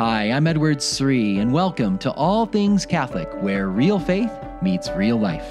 Hi, I'm Edward Sri, and welcome to All Things Catholic, where real faith meets real life.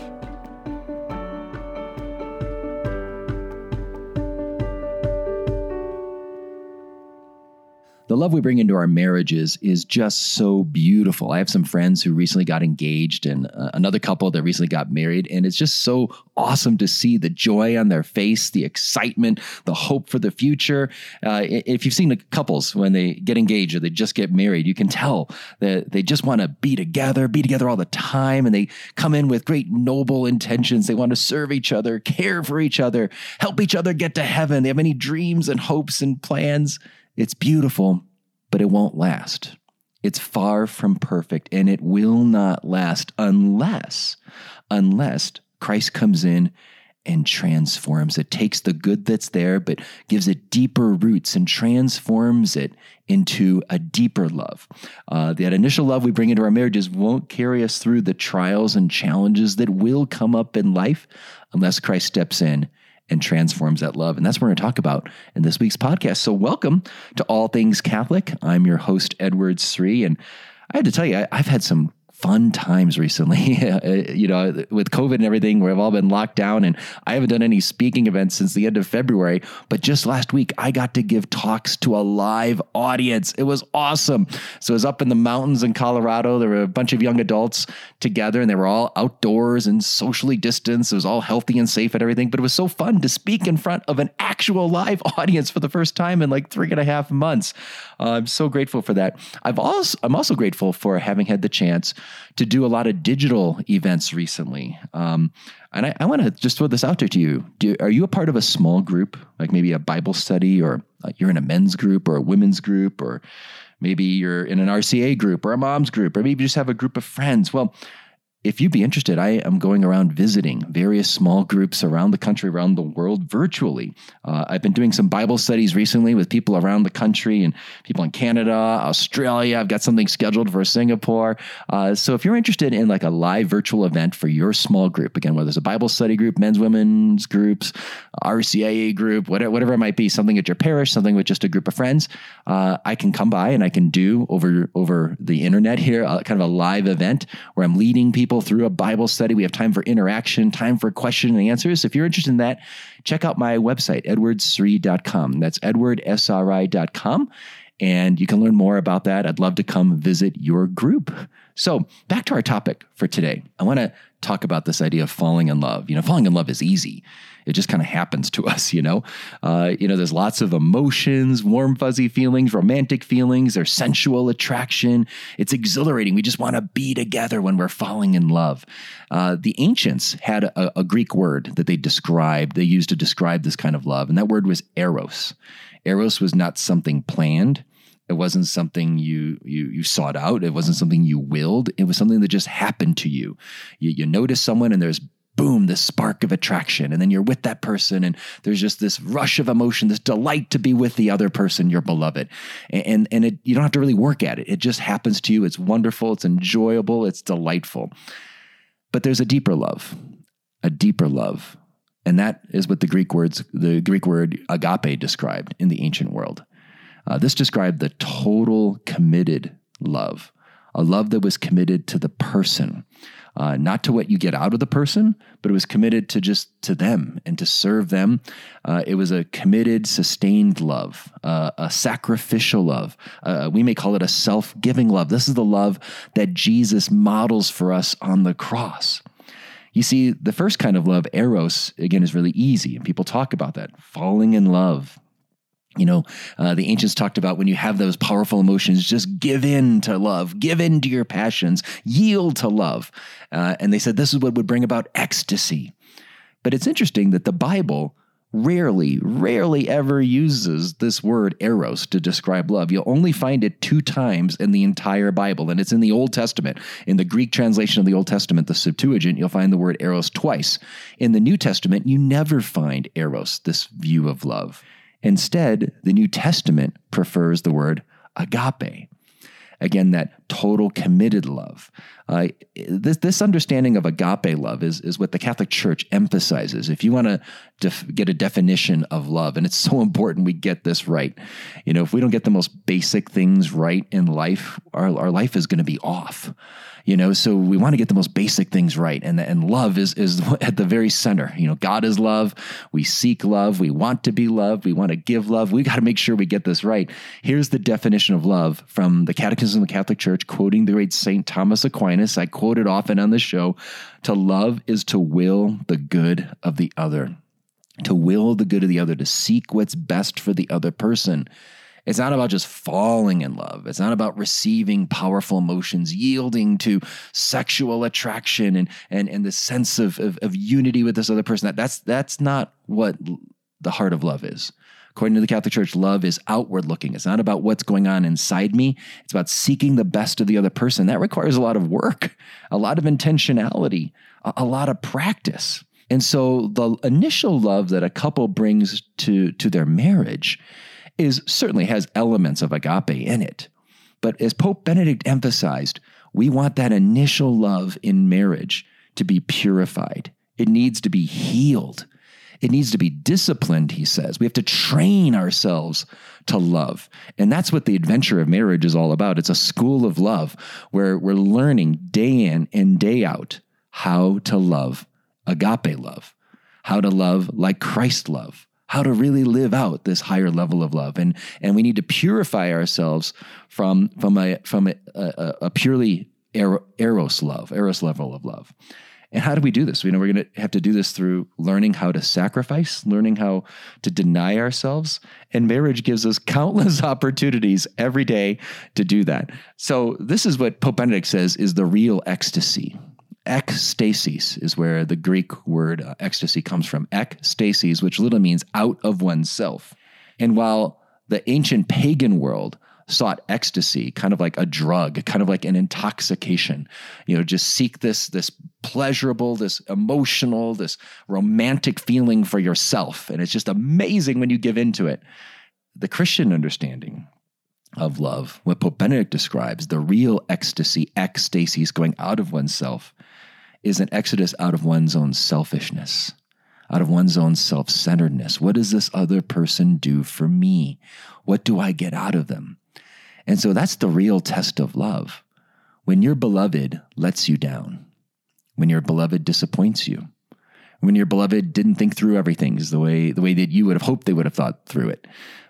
Love we bring into our marriages is just so beautiful. I have some friends who recently got engaged and uh, another couple that recently got married. And it's just so awesome to see the joy on their face, the excitement, the hope for the future. Uh, if you've seen the couples when they get engaged or they just get married, you can tell that they just want to be together, be together all the time. And they come in with great noble intentions. They want to serve each other, care for each other, help each other get to heaven. They have many dreams and hopes and plans. It's beautiful, but it won't last. It's far from perfect and it will not last unless, unless Christ comes in and transforms it, takes the good that's there, but gives it deeper roots and transforms it into a deeper love. Uh, that initial love we bring into our marriages won't carry us through the trials and challenges that will come up in life unless Christ steps in and transforms that love. And that's what we're going to talk about in this week's podcast. So, welcome to All Things Catholic. I'm your host, Edward Sri. And I had to tell you, I, have had some fun times recently. You know, with COVID and everything, we've all been locked down, and I haven't done any speaking events since the end of February. But just last week, I got to give talks to a live audience. It was awesome. So it was up in the mountains in Colorado. There were a bunch of young adults together, and they were all outdoors and socially distanced. It was all healthy and safe and everything. But it was so fun to speak in front of an actual live audience for the first time in like three and a half months. Uh, I'm so grateful for that. I've also I'm also grateful for having had the chance to do a lot of digital events recently. Um, and I, I want to just throw this out there to you. Do, are you a part of a small group, like maybe a Bible study, or you're in a men's group or a women's group, or maybe you're in an RCIA group or a mom's group, or maybe you just have a group of friends? Well, if you'd be interested, I am going around visiting various small groups around the country, around the world virtually. Uh, I've been doing some Bible studies recently with people around the country and people in Canada, Australia. I've got something scheduled for Singapore. Uh, so if you're interested in like a live virtual event for your small group, again, whether it's a Bible study group, men's, women's groups, RCIA group, whatever, whatever it might be, something at your parish, something with just a group of friends, uh, I can come by and I can do over over the internet here, uh, kind of a live event where I'm leading people people through a Bible study. We have time for interaction, time for question and answers. If you're interested in that, check out my website, edwardsri.com. That's edwardsri.com. And you can learn more about that. I'd love to come visit your group. So, back to our topic for today. I want to talk about this idea of falling in love. You know, falling in love is easy. It just kind of happens to us, you know. Uh, you know, there's lots of emotions, warm, fuzzy feelings, romantic feelings, there's sensual attraction. It's exhilarating. We just want to be together when we're falling in love. Uh, the ancients had a, a Greek word that they described, they used to describe this kind of love, and that word was eros. Eros was not something planned. It wasn't something you you you sought out. It wasn't something you willed. It was something that just happened to you. You, you notice someone and there's boom, this spark of attraction. And then you're with that person, and there's just this rush of emotion, this delight to be with the other person, your beloved. And, and it, you don't have to really work at it. It just happens to you. It's wonderful, it's enjoyable, it's delightful. But there's a deeper love, a deeper love. And that is what the Greek words, the Greek word agape described in the ancient world. Uh, this described the total committed love, a love that was committed to the person, uh, not to what you get out of the person, but it was committed to just to them and to serve them. Uh, it was a committed, sustained love, uh, a sacrificial love. Uh, we may call it a self giving love. This is the love that Jesus models for us on the cross. You see, the first kind of love, eros, again, is really easy, and people talk about that falling in love, you know, uh, the ancients talked about when you have those powerful emotions, just give in to love, give in to your passions, yield to love. Uh, and they said this is what would bring about ecstasy. But it's interesting that the Bible rarely, rarely ever uses this word eros to describe love. You'll only find it two times in the entire Bible, and it's in the Old Testament. In the Greek translation of the Old Testament, the Septuagint, you'll find the word eros twice. In the New Testament, you never find eros, this view of love. Instead, the New Testament prefers the word agape. Again, that total committed love. Uh, this, this understanding of agape love is, is what the Catholic Church emphasizes. If you want to def- get a definition of love, and it's so important we get this right. You know, if we don't get the most basic things right in life, our, our life is going to be off you know so we want to get the most basic things right and and love is is at the very center. You know god is love we seek love we want to be loved we want to give love we got to make sure we get this right. Here's the definition of love from the catechism of the catholic church quoting the great saint thomas aquinas. I quote it often on the show to love is to will the good of the other. To will the good of the other to seek what's best for the other person it's not about just falling in love. It's not about receiving powerful emotions, yielding to sexual attraction and and and the sense of, of, of unity with this other person. That, that's that's not what the heart of love is. According to the Catholic Church, love is outward looking. It's not about what's going on inside me. It's about seeking the best of the other person. That requires a lot of work, a lot of intentionality, a, a lot of practice. And so the initial love that a couple brings to, to their marriage is certainly has elements of agape in it. But as Pope Benedict emphasized, we want that initial love in marriage to be purified. It needs to be healed. It needs to be disciplined, he says. We have to train ourselves to love. And that's what the adventure of marriage is all about. It's a school of love where we're learning day in and day out how to love agape love, how to love like Christ love, how to really live out this higher level of love and and we need to purify ourselves from from a from a, a, a purely eros love eros level of love and how do we do this? We know we're going to have to do this through learning how to sacrifice, learning how to deny ourselves. And marriage gives us countless opportunities every day to do that. So, this is what Pope Benedict says is the real ecstasy ekstasis is where the Greek word uh, ecstasy comes from. Ekstasis, which literally means out of oneself. And while the ancient pagan world sought ecstasy, kind of like a drug, kind of like an intoxication, you know, just seek this this pleasurable, this emotional, this romantic feeling for yourself, and it's just amazing when you give into it. The Christian understanding of love, what Pope Benedict describes, the real ecstasy, ekstasis going out of oneself, is an exodus out of one's own selfishness, out of one's own self centeredness. What does this other person do for me? What do I get out of them? And so that's the real test of love. When your beloved lets you down, when your beloved disappoints you, when your beloved didn't think through everything the way, the way that you would have hoped they would have thought through it,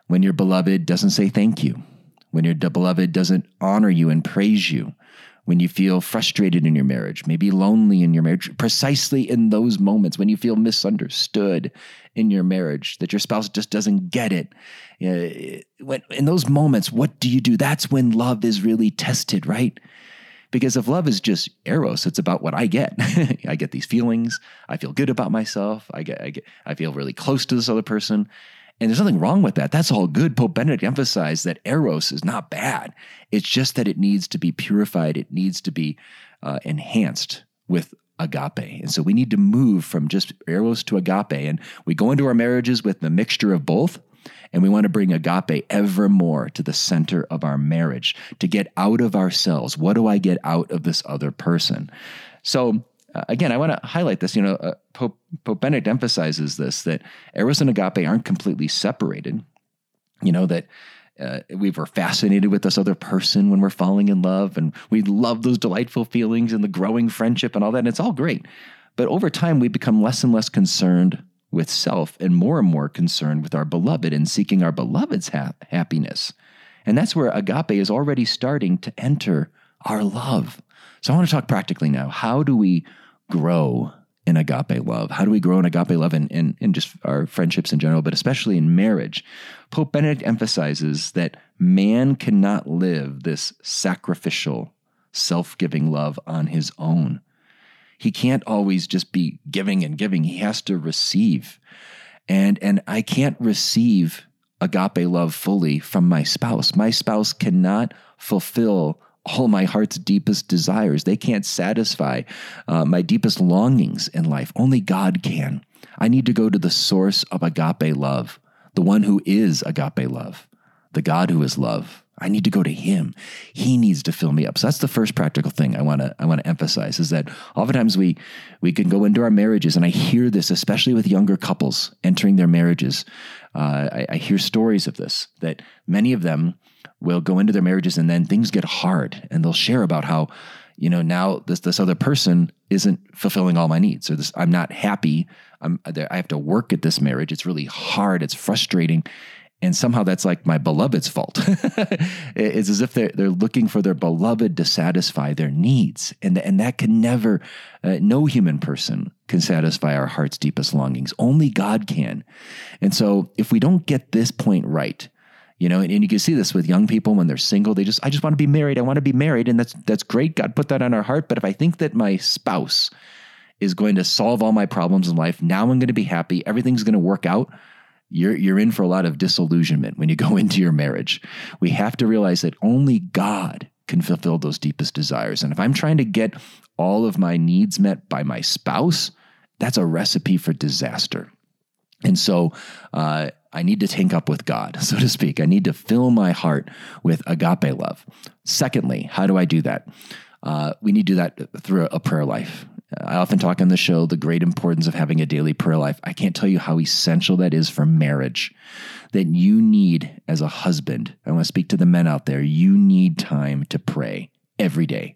when your beloved doesn't say thank you, when your beloved doesn't honor you and praise you, when you feel frustrated in your marriage, maybe lonely in your marriage, precisely in those moments when you feel misunderstood in your marriage, that your spouse just doesn't get it. in those moments, what do you do? That's when love is really tested, right? Because if love is just eros, it's about what I get. I get these feelings. I feel good about myself. I get, I get, I feel really close to this other person. And there's nothing wrong with that. That's all good. Pope Benedict emphasized that eros is not bad. It's just that it needs to be purified, it needs to be uh, enhanced with agape. And so we need to move from just eros to agape. And we go into our marriages with the mixture of both. And we want to bring agape ever more to the center of our marriage to get out of ourselves. What do I get out of this other person? So uh, again, I want to highlight this. You know, uh, Pope, Pope Benedict emphasizes this that eros and agape aren't completely separated. You know that uh, we were fascinated with this other person when we're falling in love, and we love those delightful feelings and the growing friendship and all that. And it's all great, but over time, we become less and less concerned with self and more and more concerned with our beloved and seeking our beloved's ha- happiness. And that's where agape is already starting to enter our love. So I want to talk practically now. How do we grow in agape love? How do we grow in agape love in, in, in just our friendships in general, but especially in marriage? Pope Benedict emphasizes that man cannot live this sacrificial, self giving love on his own. He can't always just be giving and giving, he has to receive. And, and I can't receive agape love fully from my spouse. My spouse cannot fulfill all my heart's deepest desires. They can't satisfy uh, my deepest longings in life. Only God can. I need to go to the source of agape love, the one who is agape love, the God who is love. I need to go to him. He needs to fill me up. So that's the first practical thing I want to I want to emphasize is that oftentimes we we can go into our marriages, and I hear this especially with younger couples entering their marriages. Uh, I, I hear stories of this that many of them will go into their marriages and then things get hard, and they'll share about how you know now this this other person isn't fulfilling all my needs or this I'm not happy. I'm I have to work at this marriage. It's really hard. It's frustrating and somehow that's like my beloved's fault. it's as if they're they're looking for their beloved to satisfy their needs, and and that can never, uh, no human person can satisfy our heart's deepest longings. Only God can. And so, if we don't get this point right, you know, and, and, you can see this with young people when they're single. They just, I just want to be married. I want to be married, and that's that's great. God put that on our heart. But if I think that my spouse is going to solve all my problems in life, now I'm going to be happy. Everything's going to work out you're you're in for a lot of disillusionment when you go into your marriage. We have to realize that only God can fulfill those deepest desires. And if I'm trying to get all of my needs met by my spouse, that's a recipe for disaster. And so uh, I need to tank up with God, so to speak. I need to fill my heart with agape love. Secondly, how do I do that? Uh, we need to do that through a prayer life. I often talk on the show the great importance of having a daily prayer life. I can't tell you how essential that is for marriage. That you need as a husband, I want to speak to the men out there, you need time to pray every day.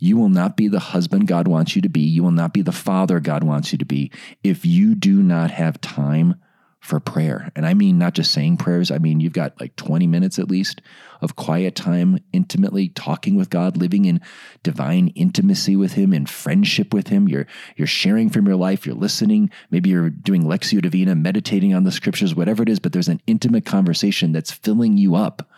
You will not be the husband God wants you to be. You will not be the father God wants you to be if you do not have time for prayer. And I mean, not just saying prayers, I mean, you've got like 20 minutes at least of quiet time, intimately talking with God, living in divine intimacy with Him, in friendship with Him. You're, you're sharing from your life, you're listening. Maybe you're doing Lectio Divina, meditating on the scriptures, whatever it is, but there's an intimate conversation that's filling you up.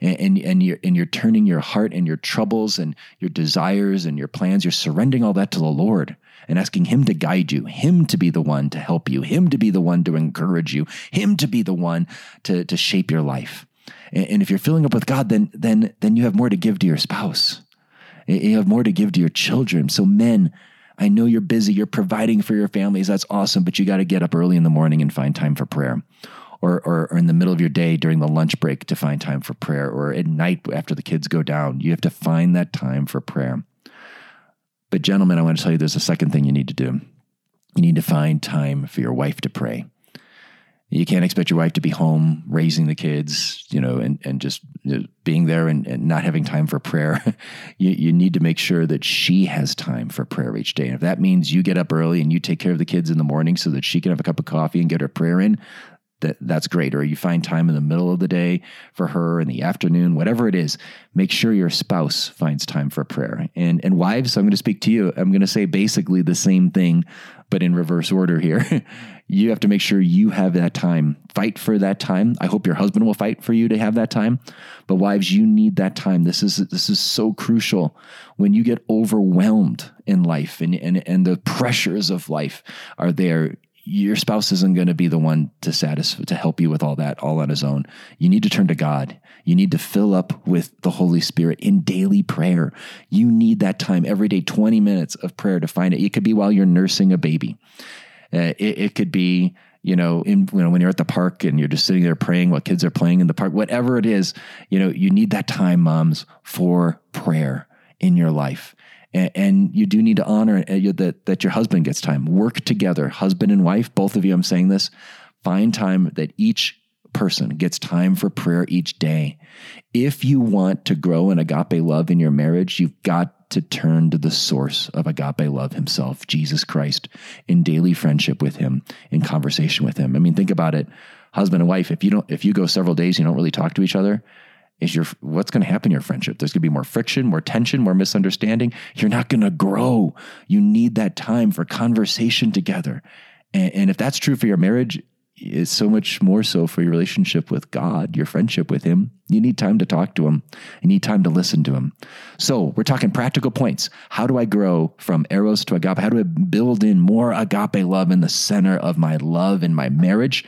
And, and, and, you're, and you're turning your heart and your troubles and your desires and your plans, you're surrendering all that to the Lord and asking Him to guide you, Him to be the one to help you, Him to be the one to encourage you, Him to be the one to, to shape your life. And, and if you're filling up with God, then, then, then you have more to give to your spouse. You have more to give to your children. So, men, I know you're busy, you're providing for your families. That's awesome, but you got to get up early in the morning and find time for prayer. Or, or, or, in the middle of your day during the lunch break to find time for prayer, or at night after the kids go down. You have to find that time for prayer. But, gentlemen, I want to tell you there's a second thing you need to do. You need to find time for your wife to pray. You can't expect your wife to be home raising the kids, you know, and, and just being there and, and, not having time for prayer. you, you need to make sure that she has time for prayer each day. And if that means you get up early and you take care of the kids in the morning so that she can have a cup of coffee and get her prayer in, that that's great. Or you find time in the middle of the day for her in the afternoon, whatever it is, make sure your spouse finds time for prayer. And and wives, I'm going to speak to you. I'm going to say basically the same thing, but in reverse order here. you have to make sure you have that time. Fight for that time. I hope your husband will fight for you to have that time. But wives, you need that time. This is this is so crucial when you get overwhelmed in life and and, and the pressures of life are there your spouse isn't going to be the one to satisfy to help you with all that all on his own. You need to turn to god. You need to fill up with the holy spirit in daily prayer. You need that time every day 20 minutes of prayer to find it. It could be while you're nursing a baby. Uh, it, it could be you know, in you know, when you're at the park and you're just sitting there praying while kids are playing in the park, whatever it is, you know, you need that time, moms, for prayer in your life. And, and you do need to honor uh, that, that your husband gets time. Work together, husband and wife, both of you, I'm saying this. Find time that each person gets time for prayer each day. If you want to grow in agape love in your marriage, you've got to turn to the source of agape love himself, Jesus Christ, in daily friendship with him, in conversation with him. I mean, think about it. Husband and wife, if you don't if you go several days you don't really talk to each other, is your what's going to happen in your friendship? There's going to be more friction more tension more misunderstanding. You're not going to grow. You need that time for conversation together. And, and, if that's true for your marriage it's so much more so for your relationship with god your friendship with him. You need time to talk to him. You need time to listen to him. So we're talking practical points. How do i grow from eros to agape? How do i build in more agape love in the center of my love in my marriage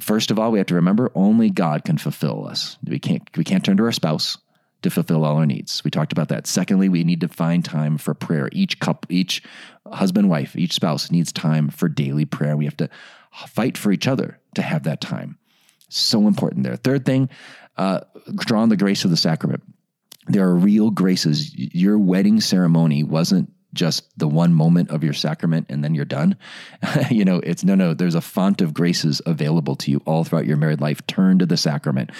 First of all, we have to remember only God can fulfill us. We can't we can't turn to our spouse to fulfill all our needs. We talked about that. Secondly, we need to find time for prayer. Each couple, each husband, wife, each spouse needs time for daily prayer. We have to fight for each other to have that time. So important there. Third thing, uh, draw on the grace of the sacrament. There are real graces. Your wedding ceremony wasn't just the one moment of your sacrament and then you're done. you know, it's no, no, there's a font of graces available to you all throughout your married life. Turn to the sacrament,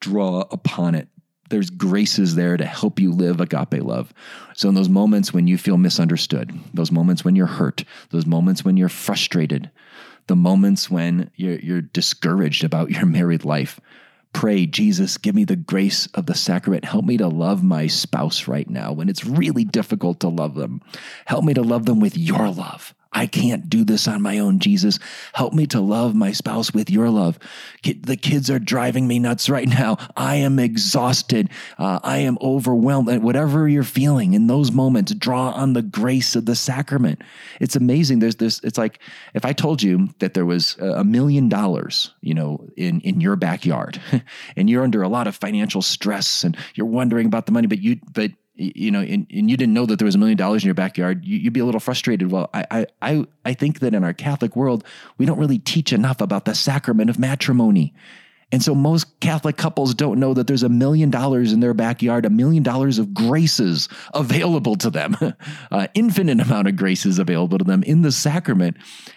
draw upon it. There's graces there to help you live agape love. So, in those moments when you feel misunderstood, those moments when you're hurt, those moments when you're frustrated, the moments when you're, you're discouraged about your married life, pray, Jesus, give me the grace of the sacrament. Help me to love my spouse right now when it's really difficult to love them. Help me to love them with your love. I can't do this on my own, Jesus. Help me to love my spouse with your love. The kids are driving me nuts right now. I am exhausted. Uh, I am overwhelmed. Whatever you're feeling in those moments, draw on the grace of the sacrament. It's amazing. There's this, it's like if I told you that there was a million dollars, you know, in, in your backyard and you're under a lot of financial stress and you're wondering about the money, but you, but you know, and, and you didn't know that there was a million dollars in your backyard, you, would be a little frustrated. Well, I, I, I think that in our Catholic world, we don't really teach enough about the sacrament of matrimony. And so most Catholic couples don't know that there's a million dollars in their backyard, a million dollars of graces available to them, uh, infinite amount of graces available to them in the sacrament,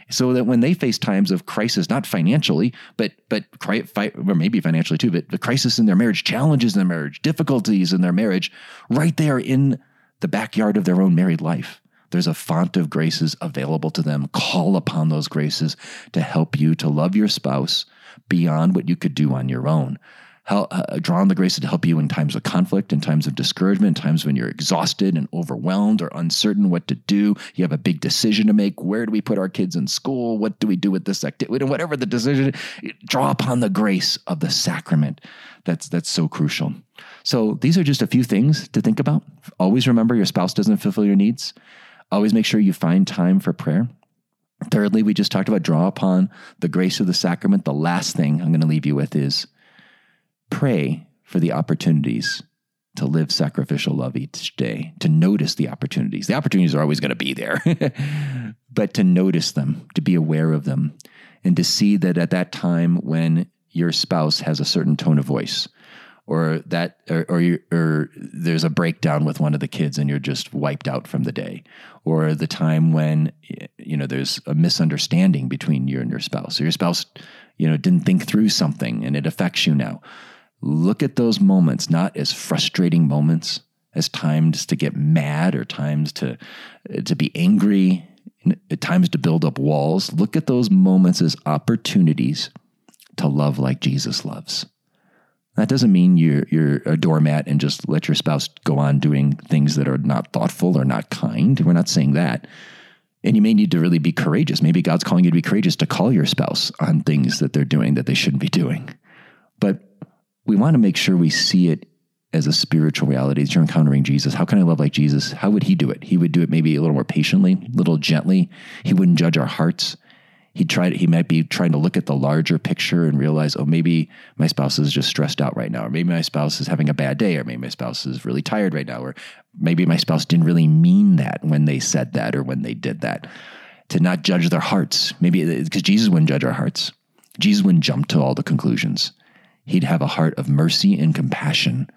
so that when they face times of crisis, not financially, but but or maybe financially too, but the crisis in their marriage, challenges in their marriage, difficulties in their marriage, right there in the backyard of their own married life. There's a font of graces available to them. Call upon those graces to help you to love your spouse beyond what you could do on your own. How, uh, draw on the graces to help you in times of conflict, in times of discouragement, in times when you're exhausted and overwhelmed or uncertain what to do. You have a big decision to make. Where do we put our kids in school? What do we do with this activity? Whatever the decision, draw upon the grace of the sacrament. That's that's so crucial. So these are just a few things to think about. Always remember your spouse doesn't fulfill your needs. Always make sure you find time for prayer. Thirdly, we just talked about draw upon the grace of the sacrament. The last thing I'm going to leave you with is pray for the opportunities to live sacrificial love each day, to notice the opportunities. The opportunities are always going to be there, but to notice them, to be aware of them, and to see that at that time when your spouse has a certain tone of voice, or that or or, or, there's a breakdown with one of the kids and you're just wiped out from the day. Or the time when you know there's a misunderstanding between you and your spouse. Or your spouse you know didn't think through something and it affects you now. Look at those moments not as frustrating moments as times to get mad or times to to be angry at times to build up walls. Look at those moments as opportunities to love like Jesus loves that doesn't mean you're you're a doormat and just let your spouse go on doing things that are not thoughtful or not kind. We're not saying that. And you may need to really be courageous. Maybe God's calling you to be courageous to call your spouse on things that they're doing that they shouldn't be doing. But we want to make sure we see it as a spiritual reality as you're encountering Jesus. How can I love like Jesus? How would he do it? He would do it maybe a little more patiently, a little gently. He wouldn't judge our hearts he tried he might be trying to look at the larger picture and realize oh maybe my spouse is just stressed out right now or maybe my spouse is having a bad day or maybe my spouse is really tired right now or maybe my spouse didn't really mean that when they said that or when they did that. To not judge their hearts. Maybe uh, because jesus wouldn't judge our hearts. Jesus wouldn't jump to all the conclusions. He'd have a heart of mercy and compassion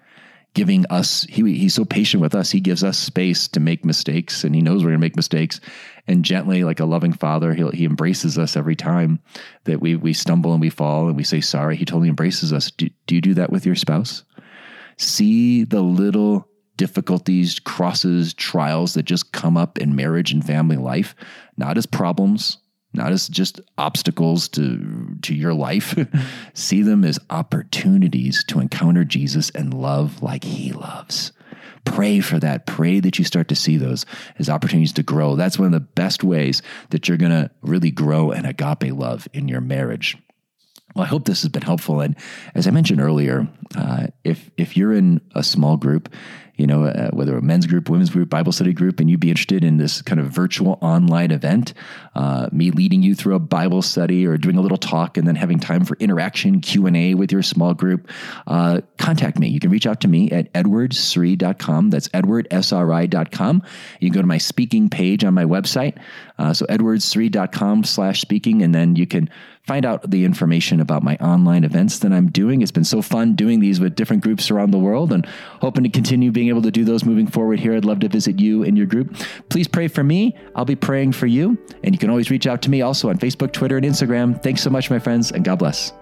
giving us he, he's so patient with us. He gives us space to make mistakes and he knows we're going to make mistakes. And gently like a loving father he he embraces us every time that we we stumble and we fall and we say sorry. He totally embraces us. Do, do you do that with your spouse? See the little difficulties crosses trials that just come up in marriage and family life not as problems not as just obstacles to to your life. See them as opportunities to encounter Jesus and love like he loves. Pray for that. Pray that you start to see those as opportunities to grow. That's one of the best ways that you're going to really grow an agape love in your marriage. Well, I hope this has been helpful. And as I mentioned earlier, uh, if if you're in a small group you know, uh, whether a men's group, women's group, Bible study group, and you'd be interested in this kind of virtual online event, uh, me leading you through a Bible study or doing a little talk and then having time for interaction, Q&A with your small group, uh, contact me. You can reach out to me at edwardsri.com. That's edwardsri.com. You can go to my speaking page on my website. Uh, so edwardsri.com slash speaking, and then you can find out the information about my online events that I'm doing. It's been so fun doing these with different groups around the world and hoping to continue being able to do those moving forward here. I'd love to visit you and your group. Please pray for me. I'll be praying for you. And you can always reach out to me also on Facebook, Twitter, and Instagram. Thanks so much, my friends, and God bless.